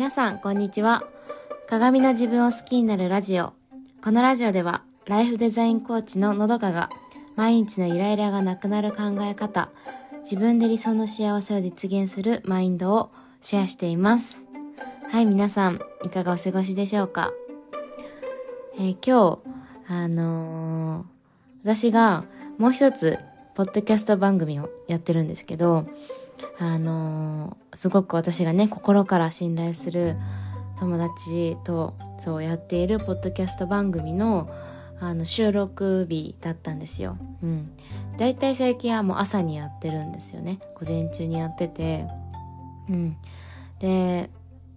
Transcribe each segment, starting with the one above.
皆さん、こんにちは。鏡の自分を好きになるラジオ。このラジオでは、ライフデザインコーチののどかが、毎日のイライラがなくなる考え方、自分で理想の幸せを実現するマインドをシェアしています。はい、皆さん、いかがお過ごしでしょうか？えー今日、あのー私がもう一つ、ポッドキャスト番組をやってるんですけど、あのーすごく私がね、心から信頼する友達と、そうやっているポッドキャスト番組の、あの、収録日だったんですよ。うん。だいたい最近はもう朝にやってるんですよね。午前中にやってて。うん。で、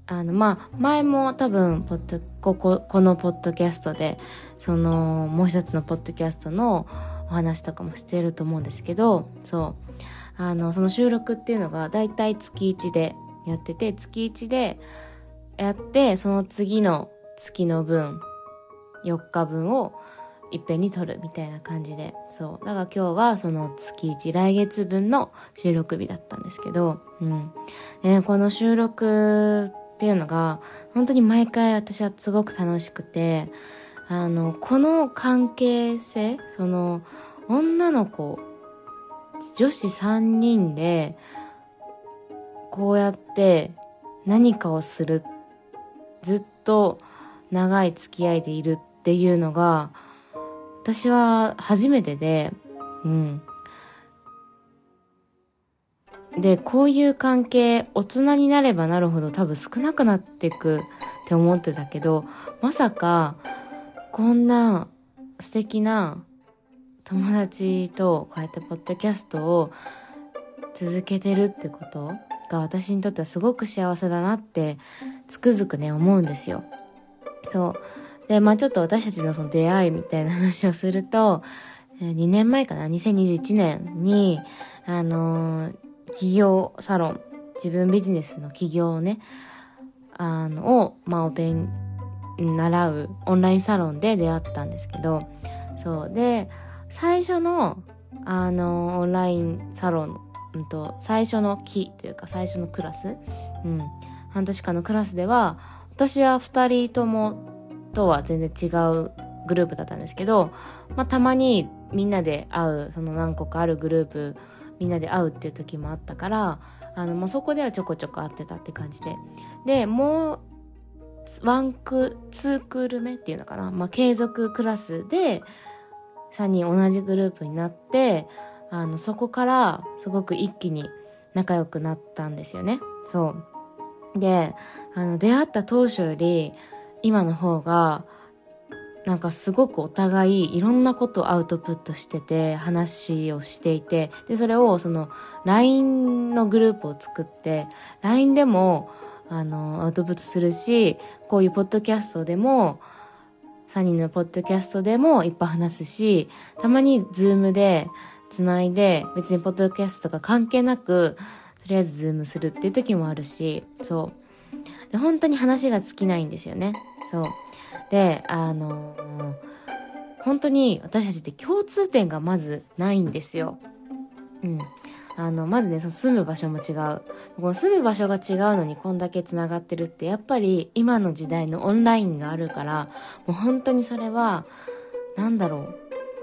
あの、まあ、前も多分、ポッド、ここ、このポッドキャストで、その、もう一つのポッドキャストのお話とかもしてると思うんですけど、そう。あの、その収録っていうのが、だいたい月1でやってて、月1でやって、その次の月の分、4日分をいっぺんに撮るみたいな感じで、そう。だから今日がその月1、来月分の収録日だったんですけど、うん。ね、この収録っていうのが、本当に毎回私はすごく楽しくて、あの、この関係性、その、女の子、女子3人で、こうやって何かをする、ずっと長い付き合いでいるっていうのが、私は初めてで、うん。で、こういう関係、大人になればなるほど多分少なくなっていくって思ってたけど、まさか、こんな素敵な友達とこうやってポッドキャストを続けてるってことが私にとってはすごく幸せだなってつくづくね思うんですよ。そう。で、まあちょっと私たちのその出会いみたいな話をすると、2年前かな ?2021 年に、あのー企業サロン、自分ビジネスの起業をね、あの、を、まあお勉、習うオンラインサロンで出会ったんですけど、そう。で、最初の、あの、オンラインサロン、うんと、最初の期というか最初のクラス、うん、半年間のクラスでは、私は二人ともとは全然違うグループだったんですけど、まあ、たまにみんなで会う、その何個かあるグループ、みんなで会うっていう時もあったから、あの、もうそこではちょこちょこ会ってたって感じで。で、もう、ワンク、ツークール目っていうのかな。まあ、継続クラスで、3人同じグループになって、あの、そこから、すごく一気に仲良くなったんですよね。そう。で、あの、出会った当初より、今の方が、なんかすごくお互いいろんなことをアウトプットしてて、話をしていて、で、それをその LINE のグループを作って、LINE でも、あの、アウトプットするし、こういうポッドキャストでも、3人のポッドキャストでもいっぱい話すし、たまにズームで繋いで、別にポッドキャストとか関係なく、とりあえずズームするっていう時もあるし、そう。で、本当に話が尽きないんですよね。そう。で、あのー本当に私たちって共通点がまずないんですよ。うん。あの、まずね、その住む場所も違う。この住む場所が違うのにこんだけ繋がってるって、やっぱり今の時代のオンラインがあるから、もう本当にそれは、なんだろ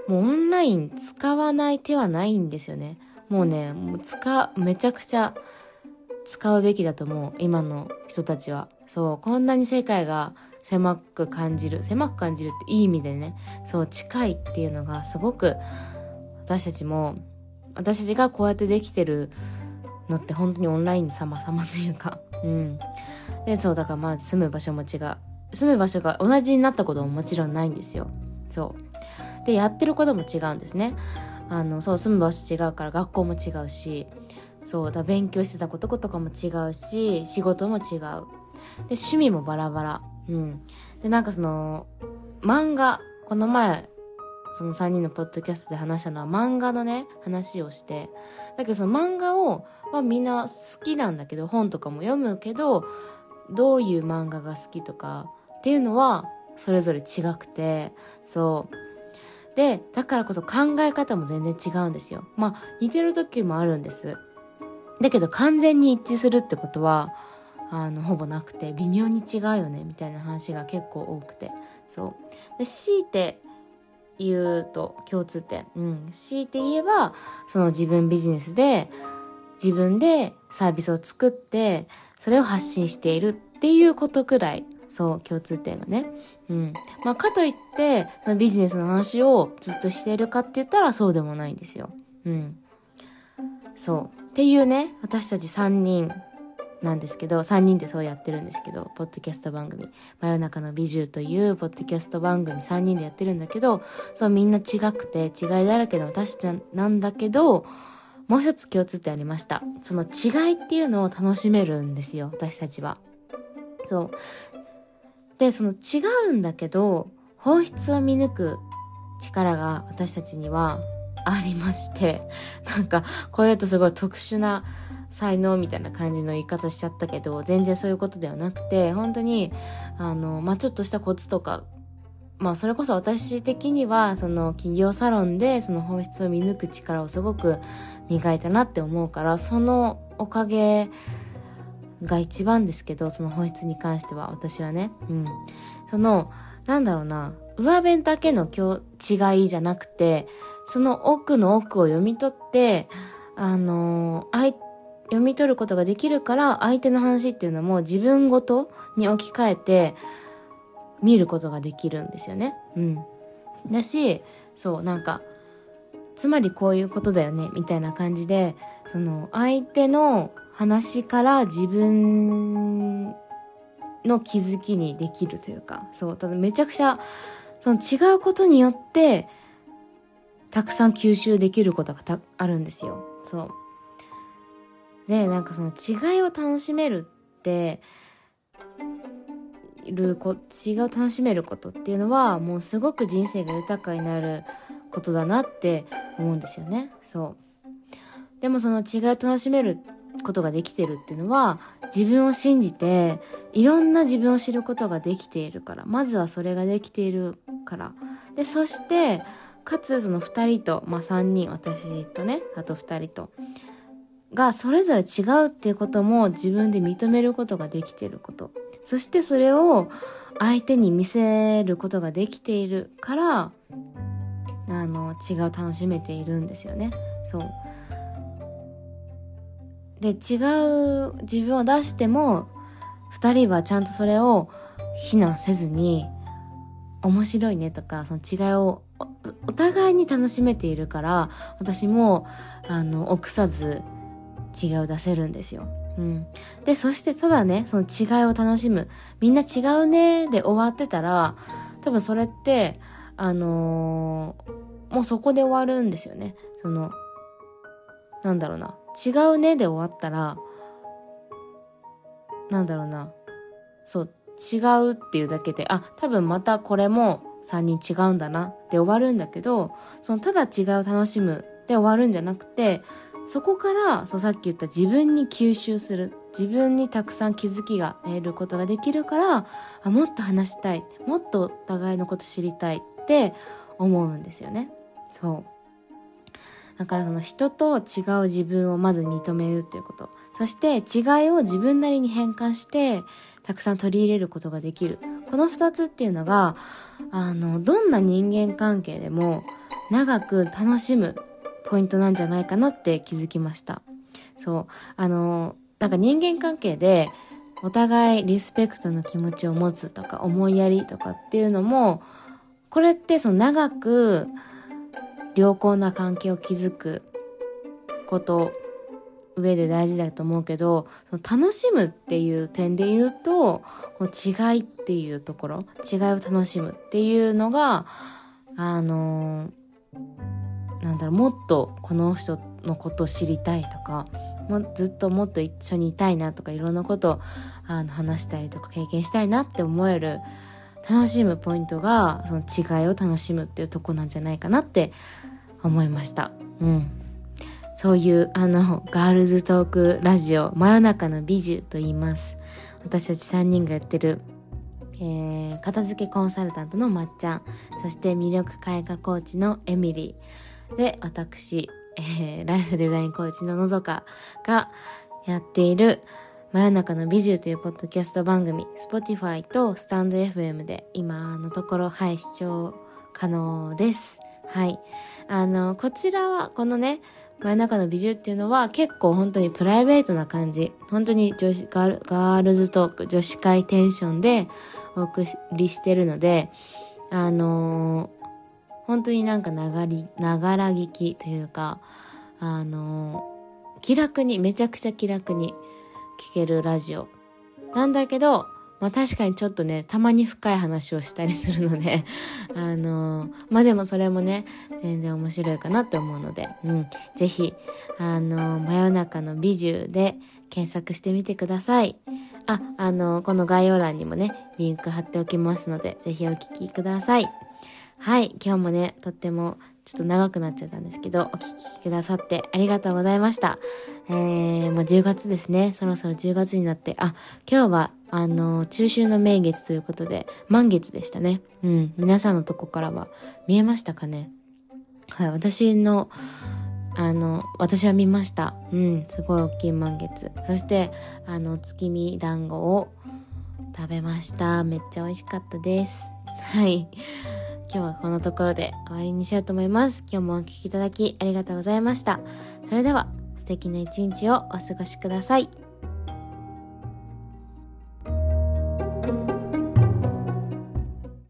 う。もうオンライン使わない手はないんですよね。もうね、もう使、めちゃくちゃ使うべきだと思う。今の人たちは。そう、こんなに世界が狭く感じる。狭く感じるっていい意味でね。そう、近いっていうのがすごく、私たちも、私たちがこうやってできてるのって本当にオンライン様々というか。うん。で、そう、だからまあ住む場所も違う。住む場所が同じになったことももちろんないんですよ。そう。で、やってることも違うんですね。あの、そう、住む場所違うから学校も違うし、そうだ、勉強してたこととかも違うし、仕事も違う。で、趣味もバラバラ。うん。で、なんかその、漫画、この前、その3人のポッドキャストで話したのは漫画のね、話をして、だけどその漫画を、まあみんな好きなんだけど、本とかも読むけど、どういう漫画が好きとかっていうのは、それぞれ違くて、そう。で、だからこそ考え方も全然違うんですよ。まあ、似てる時もあるんです。だけど完全に一致するってことは、あのほぼなくて微妙に違うよねみたいな話が結構多くてそうで強いて言うと共通点。うん。強いて言えばその自分ビジネスで自分でサービスを作ってそれを発信しているっていうことくらいそう共通点がね。うん。まあかといってそのビジネスの話をずっとしているかって言ったらそうでもないんですよ。うん。そう。っていうね私たち3人なんですけど3人でそうやってるんですけどポッドキャスト番組「真夜中の美獣」というポッドキャスト番組3人でやってるんだけどそうみんな違くて違いだらけの私ちなんだけどもう一つ共通点ありました。その違いっていうのを楽しめるんですよ私たちは。そう。でその違うんだけど本質を見抜く力が私たちにはありましてなんかこういうとすごい特殊な才能みたいな感じの言い方しちゃったけど、全然そういうことではなくて、本当に、あの、まあ、ちょっとしたコツとか、まあ、それこそ私的には、その企業サロンでその本質を見抜く力をすごく磨いたなって思うから、そのおかげが一番ですけど、その本質に関しては、私はね。うん。その、なんだろうな、上辺だけの違いじゃなくて、その奥の奥を読み取って、あの、相読み取ることができるから相手の話っていうのも自分ごとに置き換えて見ることができるんですよね。うん。だし、そうなんかつまりこういうことだよねみたいな感じでその相手の話から自分の気づきにできるというかそうただめちゃくちゃその違うことによってたくさん吸収できることがあるんですよそうでなんかその違いを楽しめるってるこ違いを楽しめることっていうのはもうすごく人生が豊かになることだなって思うんですよね。そう。でもその違いを楽しめることができてるっていうのは自分を信じていろんな自分を知ることができているから。まずはそれができているから。でそしてかつその2人とまあ3人私とねあと2人と。がそれぞれ違うっていうことも自分で認めることができていること。そしてそれを相手に見せることができているから、あの、違う楽しめているんですよね。そう。で、違う自分を出しても、二人はちゃんとそれを非難せずに、面白いねとか、その違いをお互いに楽しめているから、私も、あの、臆さず、違いを出せるんですよ。うん。で、そしてただね、その違いを楽しむ。みんな違うねで終わってたら、多分それって、あのー、もうそこで終わるんですよね。その、なんだろうな。違うねで終わったら、なんだろうな。そう、違うっていうだけで、あ、多分またこれも3人違うんだなで終わるんだけど、そのただ違う楽しむで終わるんじゃなくて、そこからそうさっき言った自分に吸収する。自分にたくさん気づきが得ることができるからあもっと話したい。もっとお互いのこと知りたいって思うんですよね。そう。だからその人と違う自分をまず認めるっていうこと。そして違いを自分なりに変換してたくさん取り入れることができる。この二つっていうのがあのどんな人間関係でも長く楽しむポイントなんじゃないかなって気づきました。そう。あの、なんか人間関係で、お互いリスペクトの気持ちを持つとか、思いやりとかっていうのも、これってその長く良好な関係を築くこと上で大事だと思うけど、その楽しむっていう点で言うと、こう違いっていうところ、違いを楽しむっていうのが、あのなんだろうもっとこの人のことを知りたいとかもずっともっと一緒にいたいなとかいろんなことをあの話したりとか経験したいなって思える楽しむポイントがその違いを楽しむっていうとこなんじゃないかなって思いました。うん。そういうあのガールズトークラジオ真夜中の美女と言います。私たち3人がやってるえー、片付けコンサルタントのまっちゃん、そして魅力開花コーチのエミリー、で、私、えー、ライフデザインコーチののどかがやっている、真夜中の美獣というポッドキャスト番組、Spotify とスタンド FM で今のところ、はい、視聴可能です。はい。あの、こちらは、このね、真夜中の美獣っていうのは結構本当にプライベートな感じ。本当に女子ガール、ガールズトーク、女子会テンションでお送りしてるので、あのー、本当になんかながり、ながら聞きというか、あの、気楽に、めちゃくちゃ気楽に聞けるラジオ。なんだけど、まあ確かにちょっとね、たまに深い話をしたりするので あの、まあでもそれもね、全然面白いかなって思うので、うん、ぜひ、あの、真夜中の美獣で検索してみてください。あ、あの、この概要欄にもね、リンク貼っておきますので、ぜひお聞きください。はい、今日もね、とってもちょっと長くなっちゃったんですけど、お聞きくださってありがとうございました。えー、まあ、10月ですね。そろそろ10月になって、あ、今日はあの、中秋の名月ということで、満月でしたね。うん。皆さんのとこからは見えましたかね？はい、私の、あの、私は見ました。うん、すごい大きい満月。そして、あの、月見団子を食べました。めっちゃ美味しかったです。はい。今日はこのところで終わりにしようと思います。今日もお聴きいただきありがとうございました。それでは、素敵な一日をお過ごしください。